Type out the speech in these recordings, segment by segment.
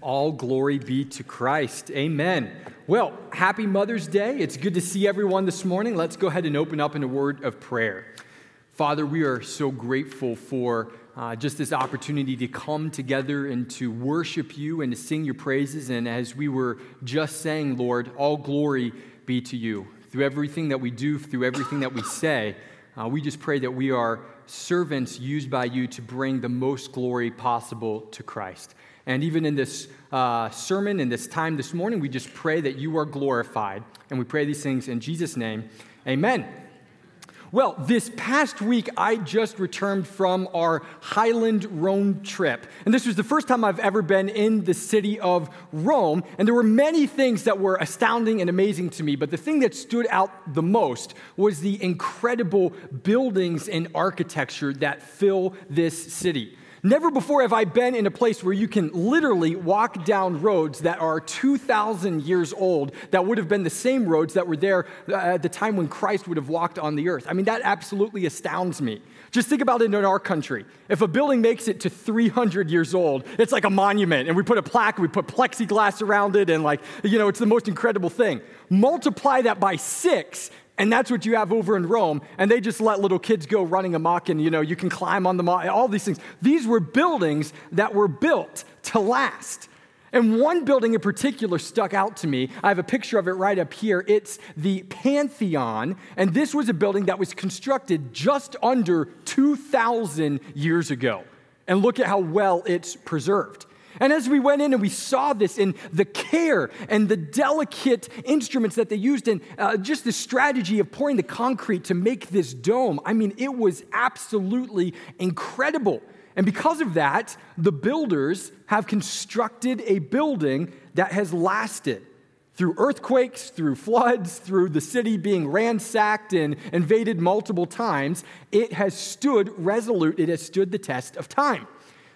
All glory be to Christ. Amen. Well, happy Mother's Day. It's good to see everyone this morning. Let's go ahead and open up in a word of prayer. Father, we are so grateful for uh, just this opportunity to come together and to worship you and to sing your praises. And as we were just saying, Lord, all glory be to you. Through everything that we do, through everything that we say, uh, we just pray that we are servants used by you to bring the most glory possible to Christ. And even in this uh, sermon, in this time this morning, we just pray that you are glorified. And we pray these things in Jesus' name. Amen. Well, this past week, I just returned from our Highland Rome trip. And this was the first time I've ever been in the city of Rome. And there were many things that were astounding and amazing to me. But the thing that stood out the most was the incredible buildings and architecture that fill this city. Never before have I been in a place where you can literally walk down roads that are 2,000 years old that would have been the same roads that were there uh, at the time when Christ would have walked on the earth. I mean, that absolutely astounds me. Just think about it in our country. If a building makes it to 300 years old, it's like a monument, and we put a plaque, we put plexiglass around it, and like, you know, it's the most incredible thing. Multiply that by six, and that's what you have over in Rome. And they just let little kids go running amok, and you know, you can climb on the, them, all these things. These were buildings that were built to last. And one building in particular stuck out to me. I have a picture of it right up here. It's the Pantheon. And this was a building that was constructed just under 2,000 years ago. And look at how well it's preserved. And as we went in and we saw this in the care and the delicate instruments that they used in uh, just the strategy of pouring the concrete to make this dome, I mean, it was absolutely incredible. And because of that, the builders have constructed a building that has lasted through earthquakes, through floods, through the city being ransacked and invaded multiple times. It has stood resolute, it has stood the test of time.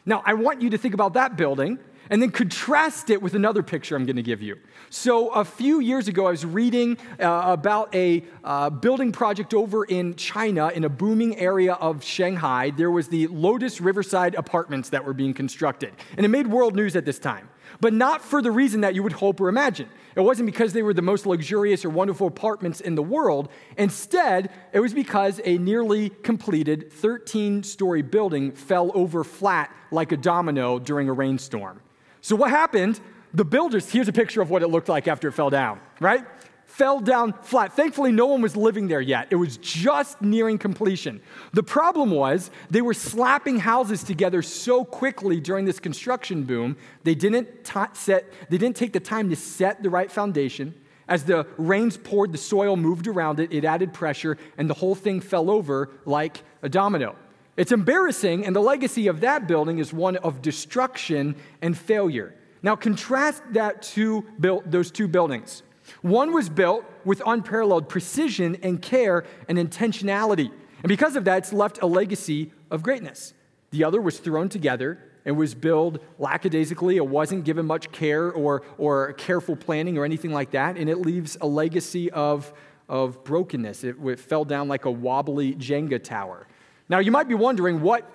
Now, I want you to think about that building and then contrast it with another picture I'm going to give you. So, a few years ago, I was reading uh, about a uh, building project over in China in a booming area of Shanghai. There was the Lotus Riverside apartments that were being constructed, and it made world news at this time but not for the reason that you would hope or imagine. It wasn't because they were the most luxurious or wonderful apartments in the world. Instead, it was because a nearly completed 13 story building fell over flat like a domino during a rainstorm. So, what happened? The builders, here's a picture of what it looked like after it fell down, right? Fell down flat. Thankfully, no one was living there yet. It was just nearing completion. The problem was they were slapping houses together so quickly during this construction boom, they didn't, t- set, they didn't take the time to set the right foundation. As the rains poured, the soil moved around it, it added pressure, and the whole thing fell over like a domino. It's embarrassing, and the legacy of that building is one of destruction and failure. Now, contrast that to those two buildings. One was built with unparalleled precision and care and intentionality. And because of that, it's left a legacy of greatness. The other was thrown together and was built lackadaisically. It wasn't given much care or, or careful planning or anything like that. And it leaves a legacy of, of brokenness. It, it fell down like a wobbly Jenga tower. Now, you might be wondering, what,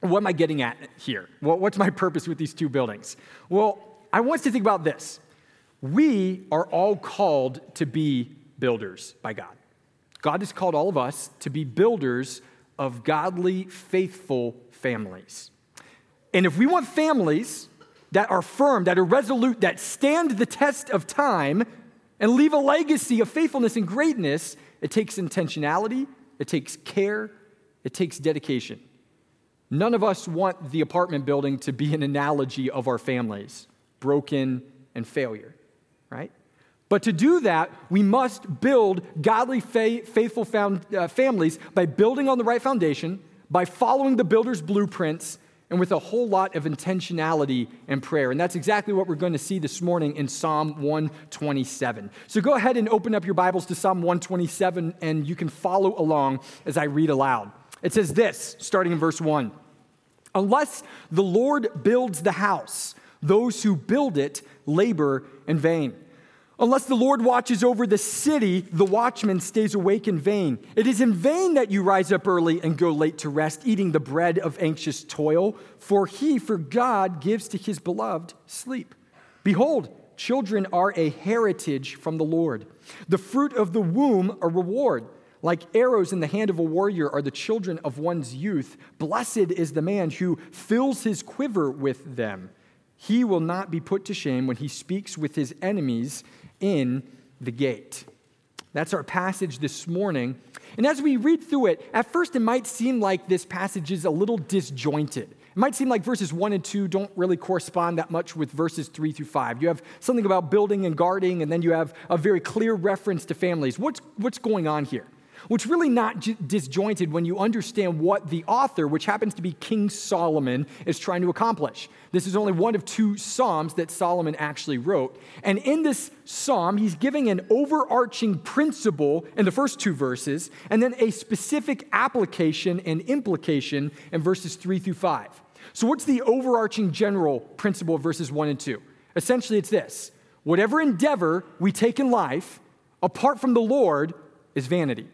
what am I getting at here? What, what's my purpose with these two buildings? Well, I want us to think about this. We are all called to be builders by God. God has called all of us to be builders of godly, faithful families. And if we want families that are firm, that are resolute, that stand the test of time, and leave a legacy of faithfulness and greatness, it takes intentionality, it takes care, it takes dedication. None of us want the apartment building to be an analogy of our families, broken and failure right? But to do that, we must build godly, faithful uh, families by building on the right foundation, by following the builder's blueprints, and with a whole lot of intentionality and prayer. And that's exactly what we're going to see this morning in Psalm 127. So go ahead and open up your Bibles to Psalm 127, and you can follow along as I read aloud. It says this, starting in verse 1 Unless the Lord builds the house, those who build it labor in vain. Unless the Lord watches over the city, the watchman stays awake in vain. It is in vain that you rise up early and go late to rest, eating the bread of anxious toil, for he, for God, gives to his beloved sleep. Behold, children are a heritage from the Lord, the fruit of the womb, a reward. Like arrows in the hand of a warrior are the children of one's youth. Blessed is the man who fills his quiver with them. He will not be put to shame when he speaks with his enemies in the gate. That's our passage this morning. And as we read through it, at first it might seem like this passage is a little disjointed. It might seem like verses 1 and 2 don't really correspond that much with verses 3 through 5. You have something about building and guarding, and then you have a very clear reference to families. What's, what's going on here? Which really not j- disjointed when you understand what the author, which happens to be King Solomon, is trying to accomplish. This is only one of two Psalms that Solomon actually wrote. And in this Psalm, he's giving an overarching principle in the first two verses, and then a specific application and implication in verses three through five. So, what's the overarching general principle of verses one and two? Essentially, it's this whatever endeavor we take in life, apart from the Lord, is vanity.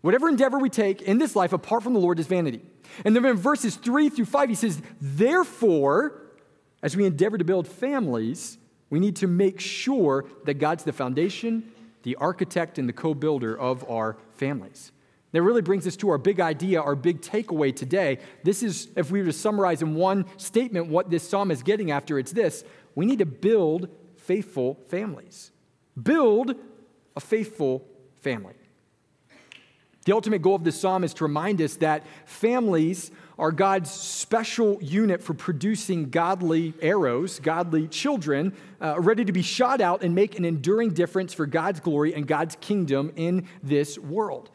Whatever endeavor we take in this life apart from the Lord is vanity. And then in verses three through five, he says, Therefore, as we endeavor to build families, we need to make sure that God's the foundation, the architect, and the co builder of our families. That really brings us to our big idea, our big takeaway today. This is, if we were to summarize in one statement what this psalm is getting after, it's this we need to build faithful families. Build a faithful family. The ultimate goal of this psalm is to remind us that families are God's special unit for producing godly arrows, godly children, uh, ready to be shot out and make an enduring difference for God's glory and God's kingdom in this world.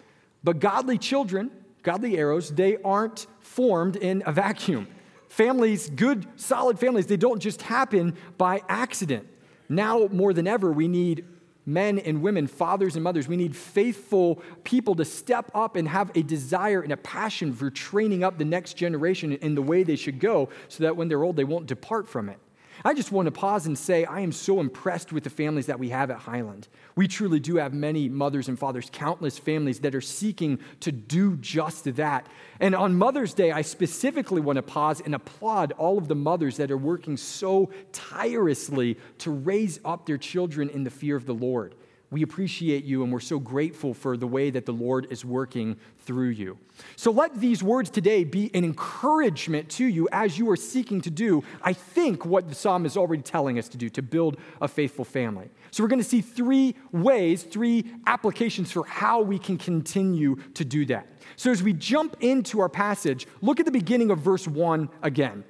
But godly children, godly arrows, they aren't formed in a vacuum. Families, good, solid families, they don't just happen by accident. Now, more than ever, we need men and women, fathers and mothers, we need faithful people to step up and have a desire and a passion for training up the next generation in the way they should go so that when they're old, they won't depart from it. I just want to pause and say I am so impressed with the families that we have at Highland. We truly do have many mothers and fathers, countless families that are seeking to do just that. And on Mother's Day, I specifically want to pause and applaud all of the mothers that are working so tirelessly to raise up their children in the fear of the Lord. We appreciate you and we're so grateful for the way that the Lord is working through you. So let these words today be an encouragement to you as you are seeking to do, I think, what the psalm is already telling us to do to build a faithful family. So we're going to see three ways, three applications for how we can continue to do that. So as we jump into our passage, look at the beginning of verse 1 again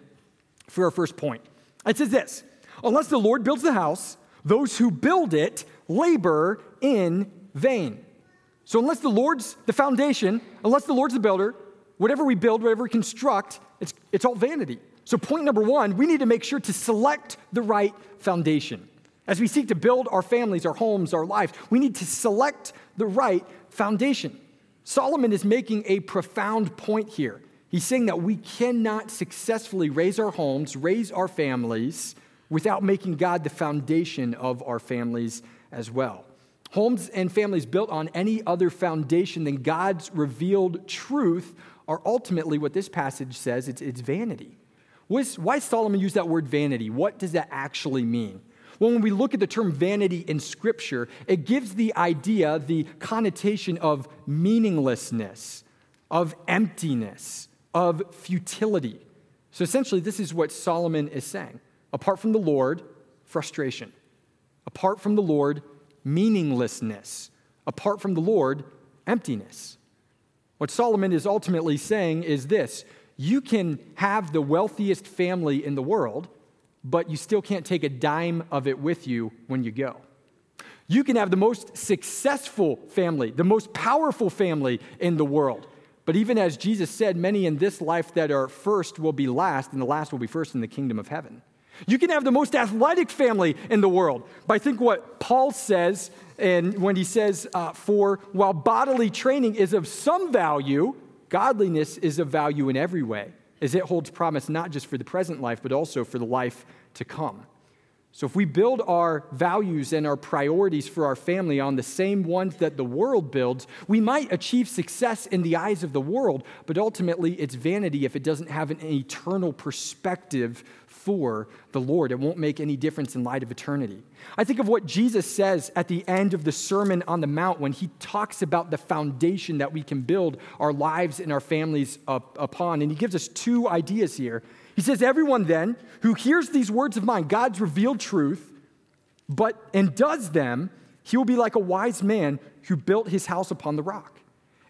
for our first point. It says this Unless the Lord builds the house, those who build it labor in vain. So, unless the Lord's the foundation, unless the Lord's the builder, whatever we build, whatever we construct, it's, it's all vanity. So, point number one, we need to make sure to select the right foundation. As we seek to build our families, our homes, our lives, we need to select the right foundation. Solomon is making a profound point here. He's saying that we cannot successfully raise our homes, raise our families, without making God the foundation of our families as well. Homes and families built on any other foundation than God's revealed truth are ultimately what this passage says it's, it's vanity. Why Solomon use that word vanity? What does that actually mean? Well, when we look at the term vanity in Scripture, it gives the idea, the connotation of meaninglessness, of emptiness, of futility. So essentially, this is what Solomon is saying. Apart from the Lord, frustration. Apart from the Lord, meaninglessness. Apart from the Lord, emptiness. What Solomon is ultimately saying is this you can have the wealthiest family in the world, but you still can't take a dime of it with you when you go. You can have the most successful family, the most powerful family in the world. But even as Jesus said, many in this life that are first will be last, and the last will be first in the kingdom of heaven. You can have the most athletic family in the world. But I think what Paul says, and when he says, uh, for while bodily training is of some value, godliness is of value in every way, as it holds promise not just for the present life, but also for the life to come. So, if we build our values and our priorities for our family on the same ones that the world builds, we might achieve success in the eyes of the world, but ultimately it's vanity if it doesn't have an eternal perspective for the Lord. It won't make any difference in light of eternity. I think of what Jesus says at the end of the Sermon on the Mount when he talks about the foundation that we can build our lives and our families up, upon. And he gives us two ideas here. He says, Everyone then who hears these words of mine, God's revealed truth, but and does them, he will be like a wise man who built his house upon the rock.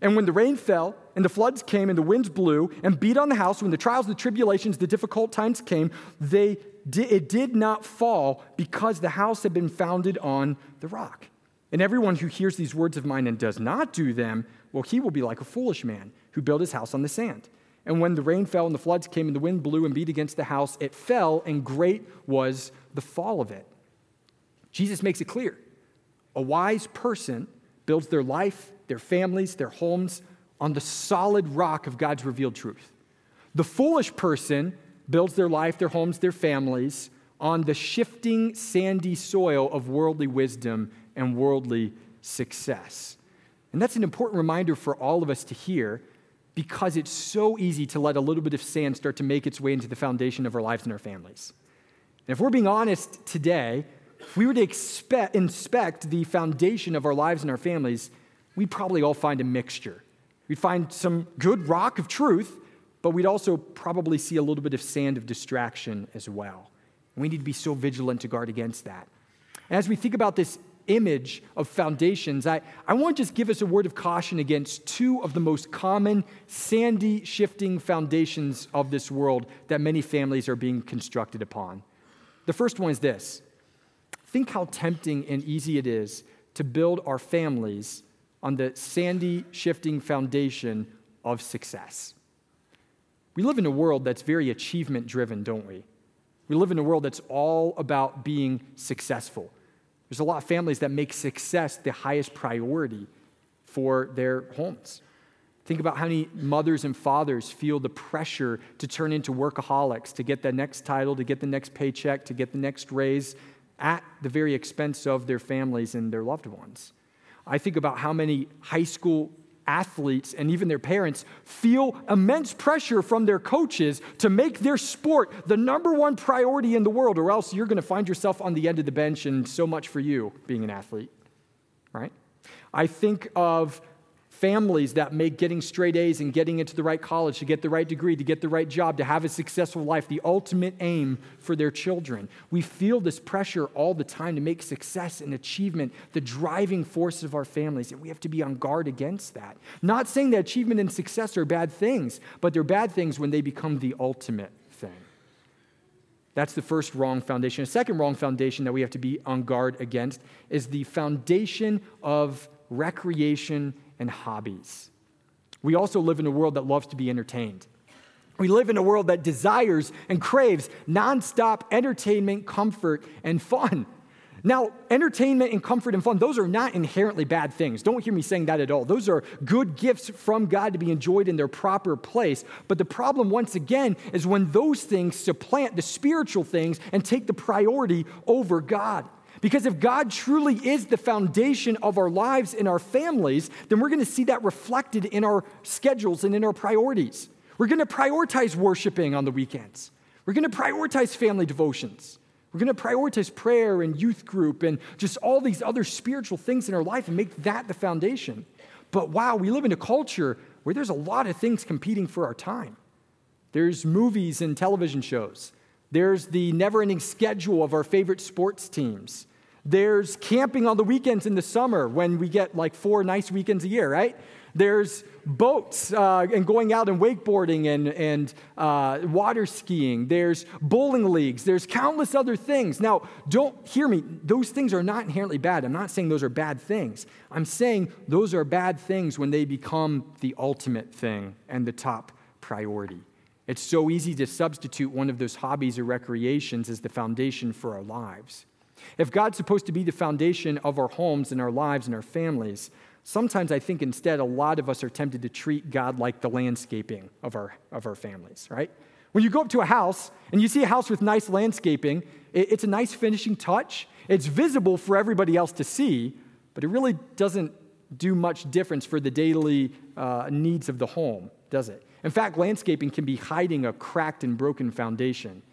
And when the rain fell, and the floods came, and the winds blew, and beat on the house, when the trials, the tribulations, the difficult times came, they it did not fall because the house had been founded on the rock. And everyone who hears these words of mine and does not do them, well, he will be like a foolish man who built his house on the sand. And when the rain fell and the floods came and the wind blew and beat against the house, it fell, and great was the fall of it. Jesus makes it clear. A wise person builds their life, their families, their homes on the solid rock of God's revealed truth. The foolish person builds their life, their homes, their families on the shifting, sandy soil of worldly wisdom and worldly success. And that's an important reminder for all of us to hear because it's so easy to let a little bit of sand start to make its way into the foundation of our lives and our families. And if we're being honest today, if we were to expect, inspect the foundation of our lives and our families, we'd probably all find a mixture. We'd find some good rock of truth, but we'd also probably see a little bit of sand of distraction as well. We need to be so vigilant to guard against that. And as we think about this image of foundations, I, I want to just give us a word of caution against two of the most common sandy, shifting foundations of this world that many families are being constructed upon. The first one is this think how tempting and easy it is to build our families on the sandy, shifting foundation of success. We live in a world that's very achievement driven, don't we? We live in a world that's all about being successful. There's a lot of families that make success the highest priority for their homes. Think about how many mothers and fathers feel the pressure to turn into workaholics, to get the next title, to get the next paycheck, to get the next raise at the very expense of their families and their loved ones. I think about how many high school athletes and even their parents feel immense pressure from their coaches to make their sport the number one priority in the world, or else you're going to find yourself on the end of the bench, and so much for you being an athlete, right? I think of families that make getting straight A's and getting into the right college, to get the right degree, to get the right job, to have a successful life, the ultimate aim for their children. We feel this pressure all the time to make success and achievement the driving force of our families, and we have to be on guard against that. Not saying that achievement and success are bad things, but they're bad things when they become the ultimate thing. That's the first wrong foundation. A second wrong foundation that we have to be on guard against is the foundation of recreation and hobbies. We also live in a world that loves to be entertained. We live in a world that desires and craves nonstop entertainment, comfort, and fun. Now, entertainment and comfort and fun, those are not inherently bad things. Don't hear me saying that at all. Those are good gifts from God to be enjoyed in their proper place. But the problem, once again, is when those things supplant the spiritual things and take the priority over God. Because if God truly is the foundation of our lives and our families, then we're going to see that reflected in our schedules and in our priorities. We're going to prioritize worshiping on the weekends. We're going to prioritize family devotions. We're going to prioritize prayer and youth group and just all these other spiritual things in our life and make that the foundation. But wow, we live in a culture where there's a lot of things competing for our time. There's movies and television shows. There's the never ending schedule of our favorite sports teams. There's camping on the weekends in the summer when we get like four nice weekends a year, right? There's boats uh, and going out and wakeboarding and, and uh, water skiing. There's bowling leagues. There's countless other things. Now, don't hear me. Those things are not inherently bad. I'm not saying those are bad things. I'm saying those are bad things when they become the ultimate thing and the top priority. It's so easy to substitute one of those hobbies or recreations as the foundation for our lives. If God's supposed to be the foundation of our homes and our lives and our families, sometimes I think instead a lot of us are tempted to treat God like the landscaping of our, of our families, right? When you go up to a house and you see a house with nice landscaping, it's a nice finishing touch. It's visible for everybody else to see, but it really doesn't do much difference for the daily uh, needs of the home, does it? In fact, landscaping can be hiding a cracked and broken foundation.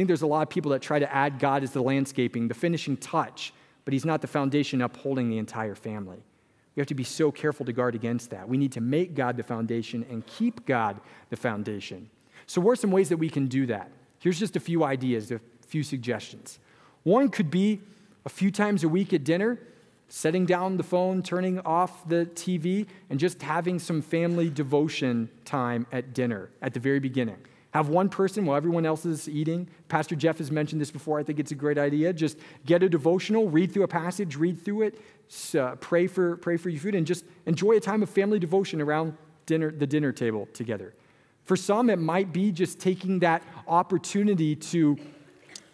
I think there's a lot of people that try to add God as the landscaping, the finishing touch, but He's not the foundation upholding the entire family. We have to be so careful to guard against that. We need to make God the foundation and keep God the foundation. So, what are some ways that we can do that? Here's just a few ideas, a few suggestions. One could be a few times a week at dinner, setting down the phone, turning off the TV, and just having some family devotion time at dinner at the very beginning. Have one person while everyone else is eating. Pastor Jeff has mentioned this before. I think it's a great idea. Just get a devotional, read through a passage, read through it, uh, pray, for, pray for your food, and just enjoy a time of family devotion around dinner, the dinner table together. For some, it might be just taking that opportunity to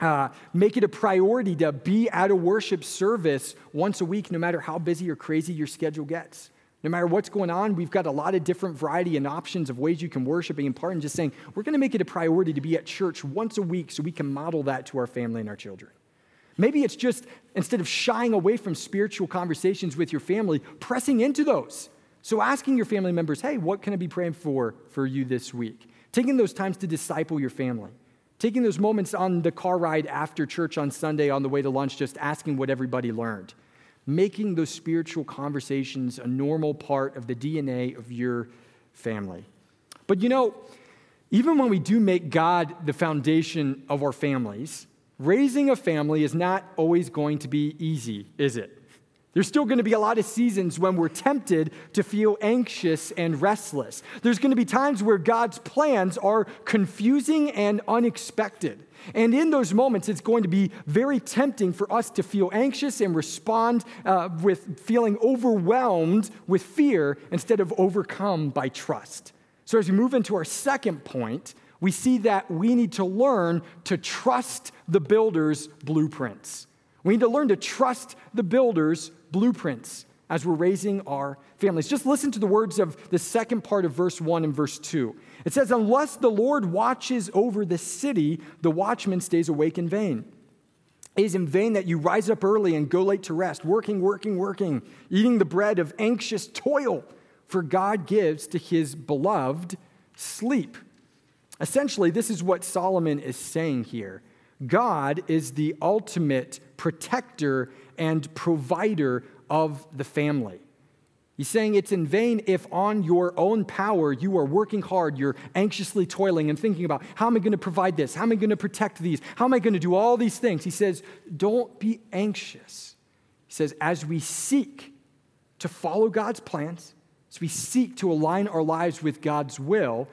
uh, make it a priority to be at a worship service once a week, no matter how busy or crazy your schedule gets. No matter what's going on, we've got a lot of different variety and options of ways you can worship and part, and just saying, we're going to make it a priority to be at church once a week so we can model that to our family and our children. Maybe it's just instead of shying away from spiritual conversations with your family, pressing into those. So asking your family members, hey, what can I be praying for for you this week? Taking those times to disciple your family. Taking those moments on the car ride after church on Sunday on the way to lunch, just asking what everybody learned. Making those spiritual conversations a normal part of the DNA of your family. But you know, even when we do make God the foundation of our families, raising a family is not always going to be easy, is it? There's still going to be a lot of seasons when we're tempted to feel anxious and restless. There's going to be times where God's plans are confusing and unexpected. And in those moments, it's going to be very tempting for us to feel anxious and respond uh, with feeling overwhelmed with fear instead of overcome by trust. So, as we move into our second point, we see that we need to learn to trust the builder's blueprints. We need to learn to trust the builder's blueprints as we're raising our families. Just listen to the words of the second part of verse 1 and verse 2. It says, Unless the Lord watches over the city, the watchman stays awake in vain. It is in vain that you rise up early and go late to rest, working, working, working, eating the bread of anxious toil, for God gives to his beloved sleep. Essentially, this is what Solomon is saying here. God is the ultimate protector and provider of the family. He's saying it's in vain if on your own power you are working hard, you're anxiously toiling and thinking about how am I going to provide this? How am I going to protect these? How am I going to do all these things? He says, don't be anxious. He says, as we seek to follow God's plans, as we seek to align our lives with God's will,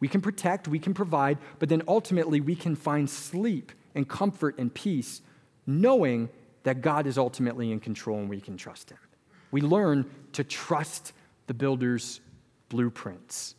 we can protect, we can provide, but then ultimately we can find sleep and comfort and peace knowing that God is ultimately in control and we can trust Him. We learn to trust the builder's blueprints.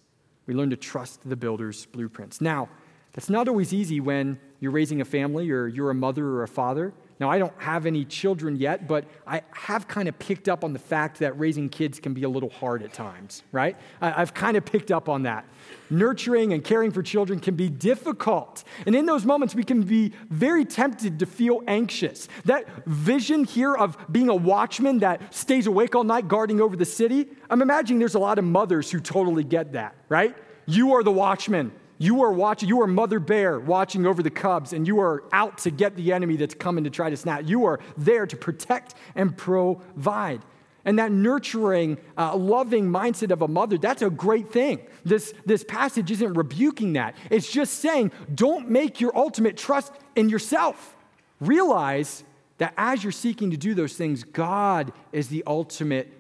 We learn to trust the builder's blueprints. Now, that's not always easy when you're raising a family or you're a mother or a father. Now, I don't have any children yet, but I have kind of picked up on the fact that raising kids can be a little hard at times, right? I've kind of picked up on that. Nurturing and caring for children can be difficult. And in those moments, we can be very tempted to feel anxious. That vision here of being a watchman that stays awake all night guarding over the city, I'm imagining there's a lot of mothers who totally get that, right? You are the watchman. You are watching, you are Mother Bear watching over the cubs, and you are out to get the enemy that's coming to try to snap. You are there to protect and provide. And that nurturing, uh, loving mindset of a mother, that's a great thing. This, this passage isn't rebuking that. It's just saying, don't make your ultimate trust in yourself. Realize that as you're seeking to do those things, God is the ultimate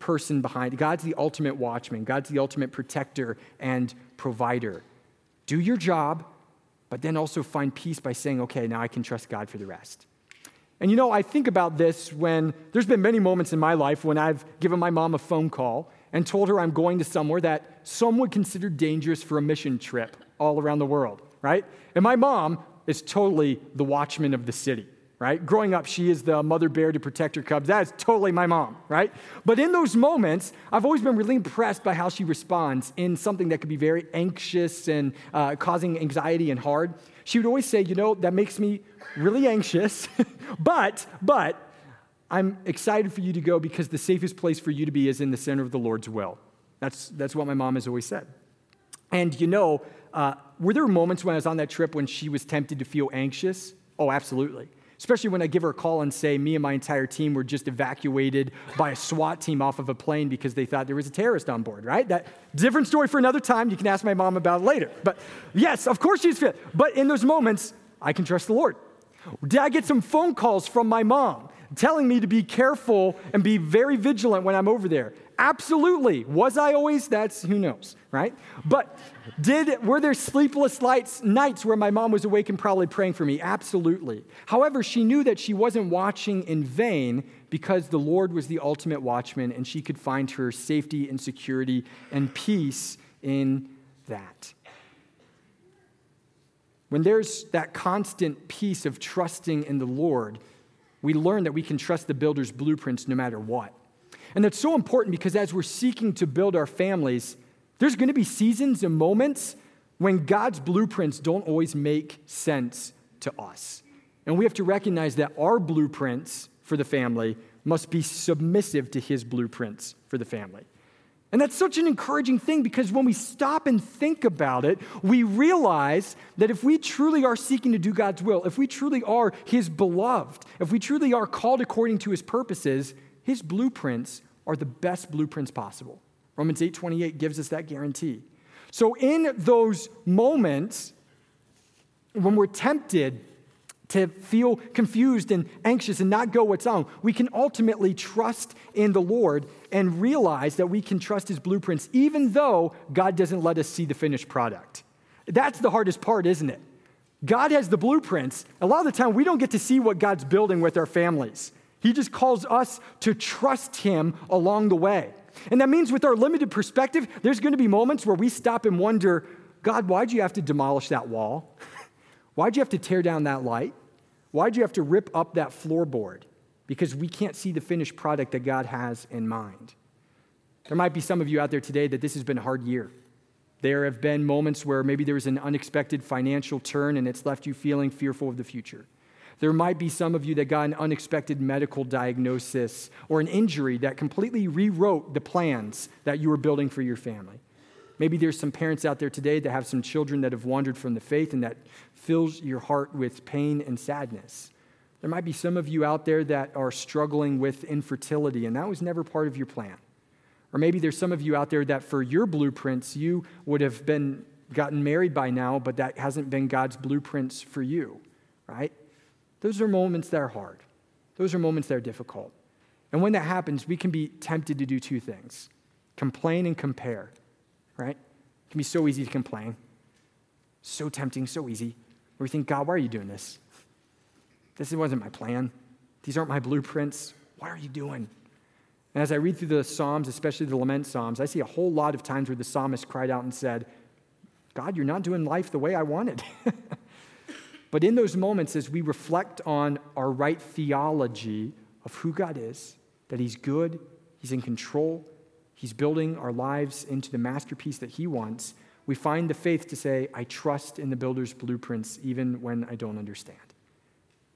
person behind. God's the ultimate watchman, God's the ultimate protector and provider do your job, but then also find peace by saying, okay, now I can trust God for the rest. And you know, I think about this when there's been many moments in my life when I've given my mom a phone call and told her I'm going to somewhere that some would consider dangerous for a mission trip all around the world, right? And my mom is totally the watchman of the city. Right? Growing up, she is the mother bear to protect her cubs. That is totally my mom, right? But in those moments, I've always been really impressed by how she responds in something that could be very anxious and uh, causing anxiety and hard. She would always say, You know, that makes me really anxious, but, but, I'm excited for you to go because the safest place for you to be is in the center of the Lord's will. That's, that's what my mom has always said. And you know, uh, were there moments when I was on that trip when she was tempted to feel anxious? Oh, absolutely. Especially when I give her a call and say, me and my entire team were just evacuated by a SWAT team off of a plane because they thought there was a terrorist on board, right? That different story for another time. You can ask my mom about it later. But yes, of course she's fit. But in those moments, I can trust the Lord. Did I get some phone calls from my mom telling me to be careful and be very vigilant when I'm over there? Absolutely. Was I always? That's who knows, right? But did were there sleepless lights, nights where my mom was awake and probably praying for me? Absolutely. However, she knew that she wasn't watching in vain because the Lord was the ultimate watchman and she could find her safety and security and peace in that. When there's that constant peace of trusting in the Lord, we learn that we can trust the builder's blueprints no matter what. And that's so important because as we're seeking to build our families, there's going to be seasons and moments when God's blueprints don't always make sense to us. And we have to recognize that our blueprints for the family must be submissive to his blueprints for the family. And that's such an encouraging thing because when we stop and think about it, we realize that if we truly are seeking to do God's will, if we truly are His beloved, if we truly are called according to His purposes, his blueprints are the best blueprints possible. Romans 8:28 gives us that guarantee. So in those moments when we're tempted to feel confused and anxious and not go what's on, we can ultimately trust in the Lord and realize that we can trust his blueprints even though God doesn't let us see the finished product. That's the hardest part, isn't it? God has the blueprints. A lot of the time, we don't get to see what God's building with our families. He just calls us to trust Him along the way. And that means with our limited perspective, there's going to be moments where we stop and wonder God, why'd you have to demolish that wall? why'd you have to tear down that light? Why'd you have to rip up that floorboard? Because we can't see the finished product that God has in mind. There might be some of you out there today that this has been a hard year. There have been moments where maybe there was an unexpected financial turn and it's left you feeling fearful of the future. There might be some of you that got an unexpected medical diagnosis or an injury that completely rewrote the plans that you were building for your family. Maybe there's some parents out there today that have some children that have wandered from the faith and that fills your heart with pain and sadness. There might be some of you out there that are struggling with infertility, and that was never part of your plan. Or maybe there's some of you out there that for your blueprints, you would have been gotten married by now, but that hasn't been God's blueprints for you, right? Those are moments that are hard. Those are moments that are difficult. And when that happens, we can be tempted to do two things complain and compare, right? It can be so easy to complain. So tempting, so easy. Where we think, God, why are you doing this? This wasn't my plan. These aren't my blueprints. Why are you doing? And as I read through the Psalms, especially the lament Psalms, I see a whole lot of times where the psalmist cried out and said, God, you're not doing life the way I wanted. But in those moments, as we reflect on our right theology of who God is, that He's good, He's in control, He's building our lives into the masterpiece that He wants, we find the faith to say, I trust in the builder's blueprints even when I don't understand.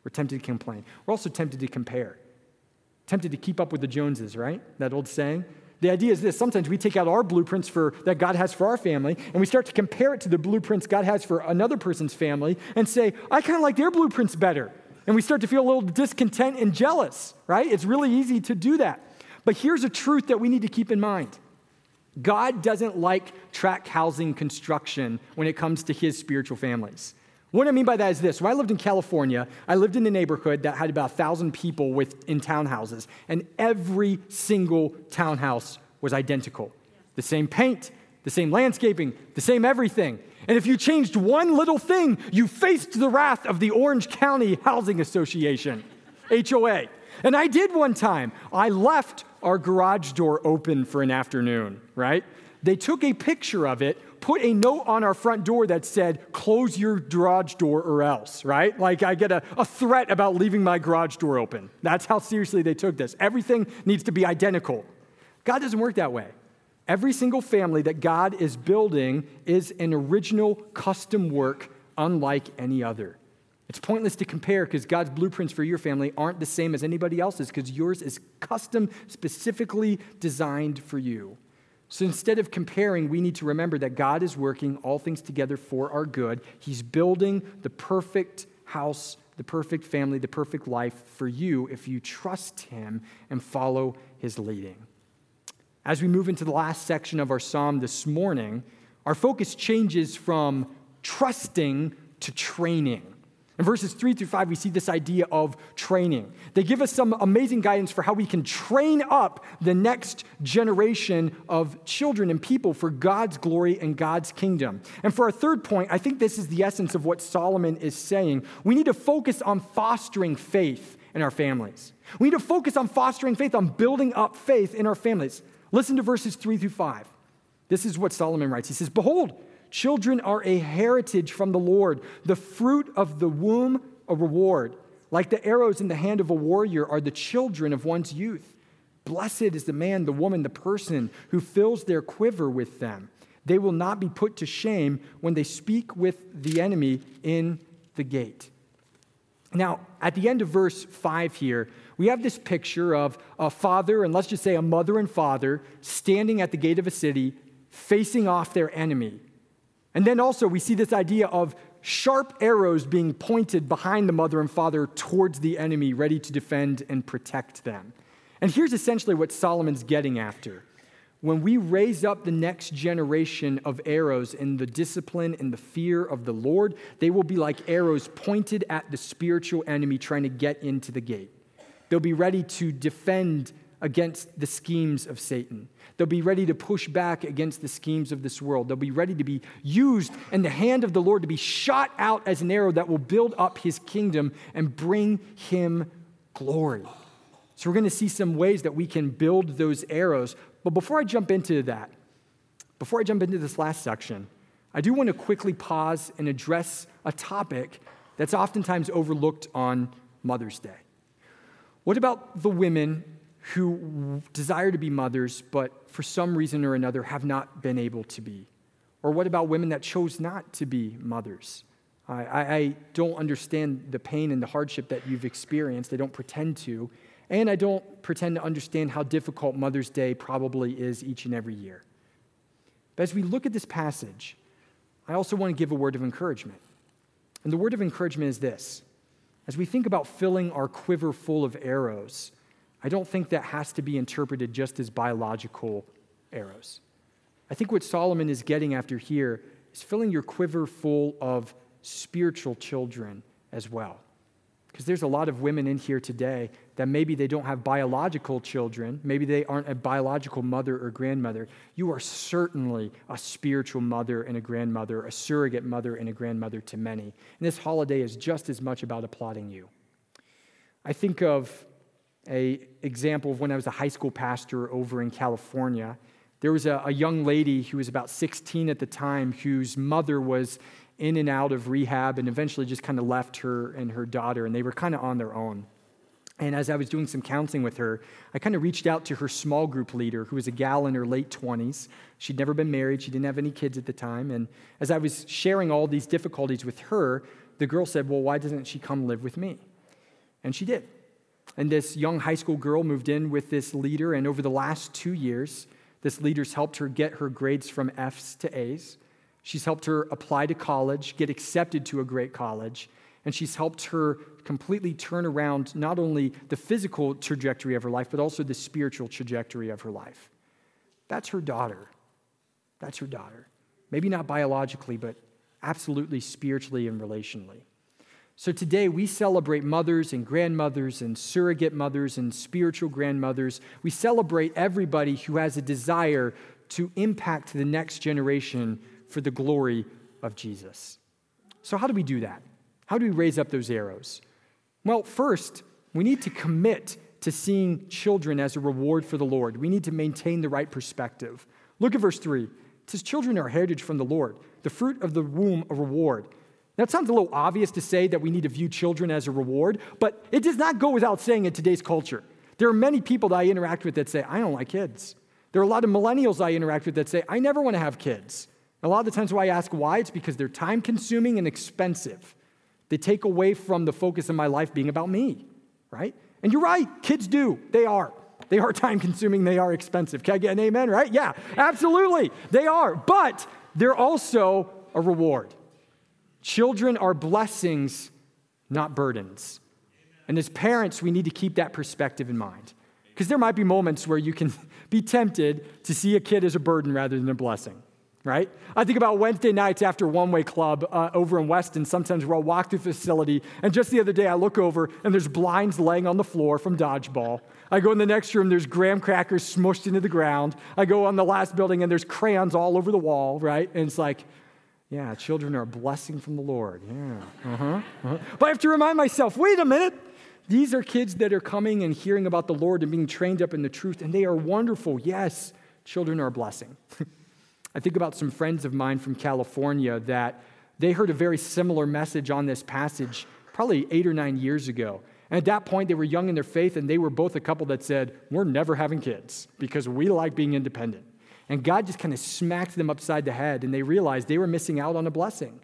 We're tempted to complain. We're also tempted to compare, tempted to keep up with the Joneses, right? That old saying. The idea is this sometimes we take out our blueprints for, that God has for our family and we start to compare it to the blueprints God has for another person's family and say, I kind of like their blueprints better. And we start to feel a little discontent and jealous, right? It's really easy to do that. But here's a truth that we need to keep in mind God doesn't like tract housing construction when it comes to his spiritual families. What I mean by that is this. When I lived in California, I lived in a neighborhood that had about 1,000 people with, in townhouses, and every single townhouse was identical. The same paint, the same landscaping, the same everything. And if you changed one little thing, you faced the wrath of the Orange County Housing Association, HOA. And I did one time. I left our garage door open for an afternoon, right? They took a picture of it, put a note on our front door that said, close your garage door or else, right? Like I get a, a threat about leaving my garage door open. That's how seriously they took this. Everything needs to be identical. God doesn't work that way. Every single family that God is building is an original custom work unlike any other. It's pointless to compare because God's blueprints for your family aren't the same as anybody else's because yours is custom, specifically designed for you. So instead of comparing, we need to remember that God is working all things together for our good. He's building the perfect house, the perfect family, the perfect life for you if you trust Him and follow His leading. As we move into the last section of our psalm this morning, our focus changes from trusting to training. In verses three through five, we see this idea of training. They give us some amazing guidance for how we can train up the next generation of children and people for God's glory and God's kingdom. And for our third point, I think this is the essence of what Solomon is saying. We need to focus on fostering faith in our families. We need to focus on fostering faith, on building up faith in our families. Listen to verses three through five. This is what Solomon writes. He says, Behold, Children are a heritage from the Lord, the fruit of the womb, a reward. Like the arrows in the hand of a warrior are the children of one's youth. Blessed is the man, the woman, the person who fills their quiver with them. They will not be put to shame when they speak with the enemy in the gate. Now, at the end of verse 5 here, we have this picture of a father, and let's just say a mother and father, standing at the gate of a city, facing off their enemy. And then also, we see this idea of sharp arrows being pointed behind the mother and father towards the enemy, ready to defend and protect them. And here's essentially what Solomon's getting after. When we raise up the next generation of arrows in the discipline and the fear of the Lord, they will be like arrows pointed at the spiritual enemy trying to get into the gate. They'll be ready to defend against the schemes of Satan. They'll be ready to push back against the schemes of this world. They'll be ready to be used in the hand of the Lord to be shot out as an arrow that will build up his kingdom and bring him glory. So, we're going to see some ways that we can build those arrows. But before I jump into that, before I jump into this last section, I do want to quickly pause and address a topic that's oftentimes overlooked on Mother's Day. What about the women who desire to be mothers, but for some reason or another have not been able to be? Or what about women that chose not to be mothers? I, I, don't understand the pain and the hardship that you've experienced. I don't pretend to. And I don't pretend to understand how difficult Mother's Day probably is each and every year. But as we look at this passage, I also want to give a word of encouragement. And the word of encouragement is this as we think about filling our quiver full of arrows, I don't think that has to be interpreted just as biological arrows. I think what Solomon is getting after here is filling your quiver full of spiritual children as well. Because there's a lot of women in here today that maybe they don't have biological children, maybe they aren't a biological mother or grandmother. You are certainly a spiritual mother and a grandmother, a surrogate mother and a grandmother to many. And this holiday is just as much about applauding you. I think of a example of when I was a high school pastor over in California. There was a, a young lady who was about 16 at the time whose mother was in and out of rehab and eventually just kind of left her and her daughter, and they were kind of on their own. And as I was doing some counseling with her, I kind of reached out to her small group leader, who was a gal in her late 20s. She'd never been married, she didn't have any kids at the time. And as I was sharing all these difficulties with her, the girl said, Well, why doesn't she come live with me? And she did. And this young high school girl moved in with this leader, and over the last two years, this leader's helped her get her grades from F's to A's. She's helped her apply to college, get accepted to a great college, and she's helped her completely turn around not only the physical trajectory of her life, but also the spiritual trajectory of her life. That's her daughter. That's her daughter. Maybe not biologically, but absolutely spiritually and relationally. So today we celebrate mothers and grandmothers and surrogate mothers and spiritual grandmothers. We celebrate everybody who has a desire to impact the next generation for the glory of Jesus. So, how do we do that? How do we raise up those arrows? Well, first, we need to commit to seeing children as a reward for the Lord. We need to maintain the right perspective. Look at verse 3. It says, Children are heritage from the Lord, the fruit of the womb, a reward. It sounds a little obvious to say that we need to view children as a reward, but it does not go without saying in today's culture. There are many people that I interact with that say, I don't like kids. There are a lot of millennials I interact with that say, I never want to have kids. A lot of the times, why I ask why, it's because they're time consuming and expensive. They take away from the focus of my life being about me, right? And you're right, kids do. They are. They are time consuming, they are expensive. Can I get an amen, right? Yeah, absolutely. They are. But they're also a reward. Children are blessings, not burdens. And as parents, we need to keep that perspective in mind. Because there might be moments where you can be tempted to see a kid as a burden rather than a blessing, right? I think about Wednesday nights after One Way Club uh, over in Weston. Sometimes we'll walk through the facility, and just the other day I look over and there's blinds laying on the floor from dodgeball. I go in the next room, there's graham crackers smushed into the ground. I go on the last building, and there's crayons all over the wall, right? And it's like, yeah, children are a blessing from the Lord. Yeah. Uh-huh, uh-huh. But I have to remind myself wait a minute. These are kids that are coming and hearing about the Lord and being trained up in the truth, and they are wonderful. Yes, children are a blessing. I think about some friends of mine from California that they heard a very similar message on this passage probably eight or nine years ago. And at that point, they were young in their faith, and they were both a couple that said, We're never having kids because we like being independent. And God just kind of smacked them upside the head, and they realized they were missing out on a blessing.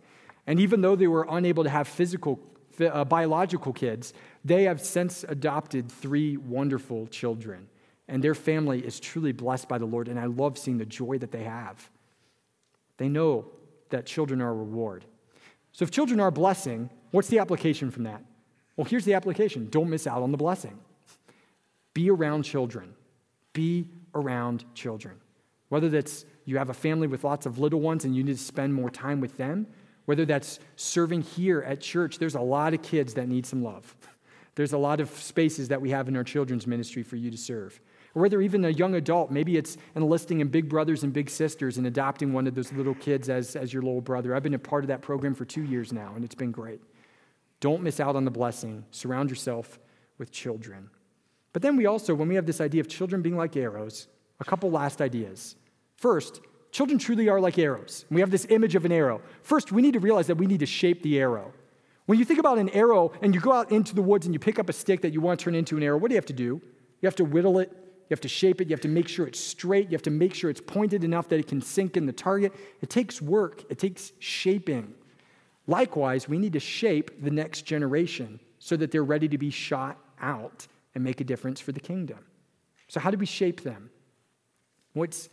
And even though they were unable to have physical, uh, biological kids, they have since adopted three wonderful children. And their family is truly blessed by the Lord, and I love seeing the joy that they have. They know that children are a reward. So if children are a blessing, what's the application from that? Well, here's the application don't miss out on the blessing. Be around children. Be around children. Whether that's you have a family with lots of little ones and you need to spend more time with them, whether that's serving here at church, there's a lot of kids that need some love. There's a lot of spaces that we have in our children's ministry for you to serve. Or whether even a young adult, maybe it's enlisting in Big Brothers and Big Sisters and adopting one of those little kids as, as your little brother. I've been a part of that program for two years now, and it's been great. Don't miss out on the blessing. Surround yourself with children. But then we also, when we have this idea of children being like arrows, a couple last ideas. First, children truly are like arrows. We have this image of an arrow. First, we need to realize that we need to shape the arrow. When you think about an arrow and you go out into the woods and you pick up a stick that you want to turn into an arrow, what do you have to do? You have to whittle it, you have to shape it, you have to make sure it's straight, you have to make sure it's pointed enough that it can sink in the target. It takes work, it takes shaping. Likewise, we need to shape the next generation so that they're ready to be shot out and make a difference for the kingdom. So, how do we shape them? What's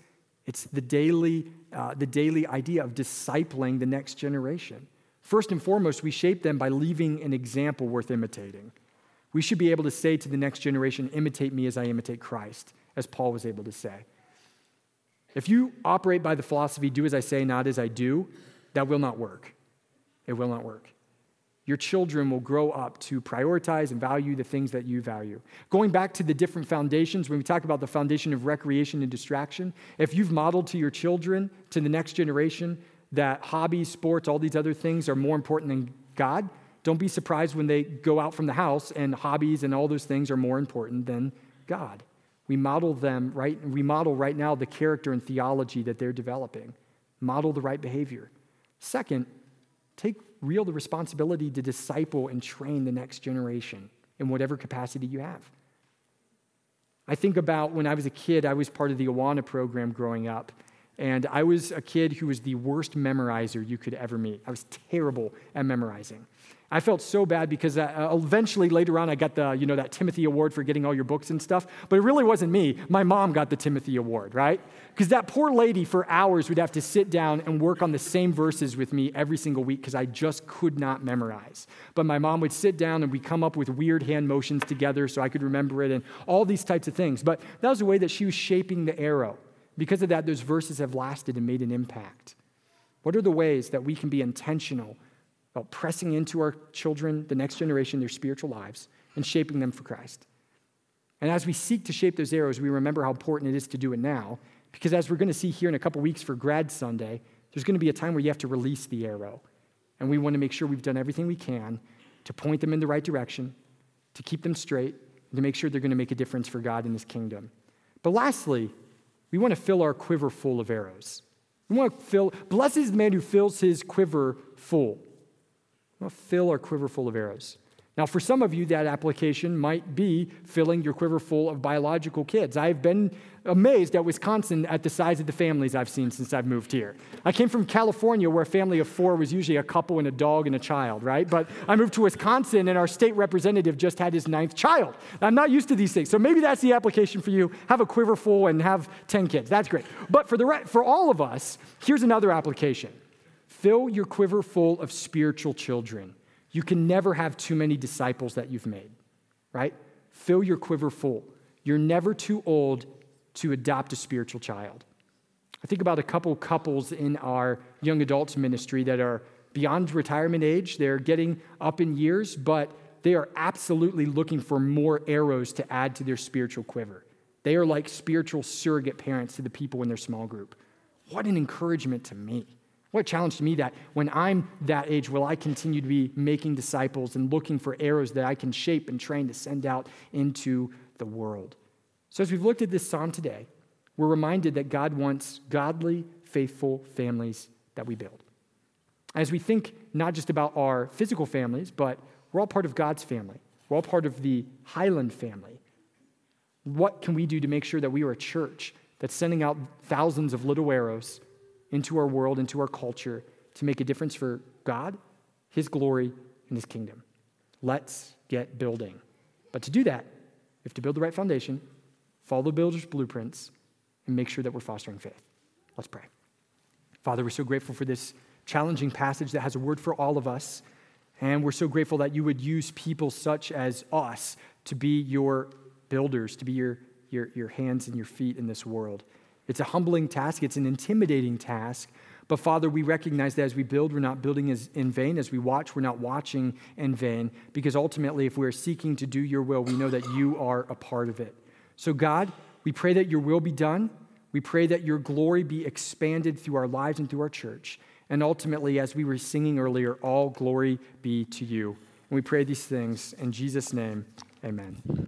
it's the daily, uh, the daily idea of discipling the next generation. First and foremost, we shape them by leaving an example worth imitating. We should be able to say to the next generation, imitate me as I imitate Christ, as Paul was able to say. If you operate by the philosophy, do as I say, not as I do, that will not work. It will not work. Your children will grow up to prioritize and value the things that you value. Going back to the different foundations, when we talk about the foundation of recreation and distraction, if you've modeled to your children, to the next generation, that hobbies, sports, all these other things are more important than God, don't be surprised when they go out from the house and hobbies and all those things are more important than God. We model them right, we model right now the character and theology that they're developing. Model the right behavior. Second, Take real the responsibility to disciple and train the next generation in whatever capacity you have. I think about when I was a kid, I was part of the Awana program growing up. And I was a kid who was the worst memorizer you could ever meet. I was terrible at memorizing. I felt so bad because uh, eventually later on I got the, you know, that Timothy Award for getting all your books and stuff. But it really wasn't me. My mom got the Timothy Award, right? Because that poor lady for hours would have to sit down and work on the same verses with me every single week because I just could not memorize. But my mom would sit down and we'd come up with weird hand motions together so I could remember it and all these types of things. But that was the way that she was shaping the arrow. Because of that, those verses have lasted and made an impact. What are the ways that we can be intentional about pressing into our children, the next generation, their spiritual lives, and shaping them for Christ. And as we seek to shape those arrows, we remember how important it is to do it now, because as we're going to see here in a couple weeks for Grad Sunday, there's going to be a time where you have to release the arrow. And we want to make sure we've done everything we can to point them in the right direction, to keep them straight, and to make sure they're going to make a difference for God in His kingdom. But lastly, we want to fill our quiver full of arrows. We want to fill, blessed is the man who fills his quiver full. We want to fill our quiver full of arrows. Now, for some of you, that application might be filling your quiver full of biological kids. I've been amazed at Wisconsin at the size of the families I've seen since I've moved here. I came from California, where a family of four was usually a couple and a dog and a child, right? But I moved to Wisconsin, and our state representative just had his ninth child. I'm not used to these things. So maybe that's the application for you. Have a quiver full and have 10 kids. That's great. But for, the re- for all of us, here's another application fill your quiver full of spiritual children. You can never have too many disciples that you've made, right? Fill your quiver full. You're never too old to adopt a spiritual child. I think about a couple couples in our young adults ministry that are beyond retirement age. They're getting up in years, but they are absolutely looking for more arrows to add to their spiritual quiver. They are like spiritual surrogate parents to the people in their small group. What an encouragement to me. What a challenge to me that when I'm that age, will I continue to be making disciples and looking for arrows that I can shape and train to send out into the world? So, as we've looked at this psalm today, we're reminded that God wants godly, faithful families that we build. As we think not just about our physical families, but we're all part of God's family, we're all part of the Highland family. What can we do to make sure that we are a church that's sending out thousands of little arrows into our world, into our culture, to make a difference for God, His glory, and His kingdom. Let's get building. But to do that, we have to build the right foundation, follow the builder's blueprints, and make sure that we're fostering faith. Let's pray. Father, we're so grateful for this challenging passage that has a word for all of us. And we're so grateful that you would use people such as us to be your builders, to be your, your, your hands and your feet in this world. It's a humbling task, it's an intimidating task. But Father, we recognize that as we build, we're not building in vain. As we watch, we're not watching in vain. Because ultimately, if we're seeking to do your will, we know that you are a part of it. So, God, we pray that your will be done. We pray that your glory be expanded through our lives and through our church. And ultimately, as we were singing earlier, all glory be to you. And we pray these things in Jesus' name. Amen.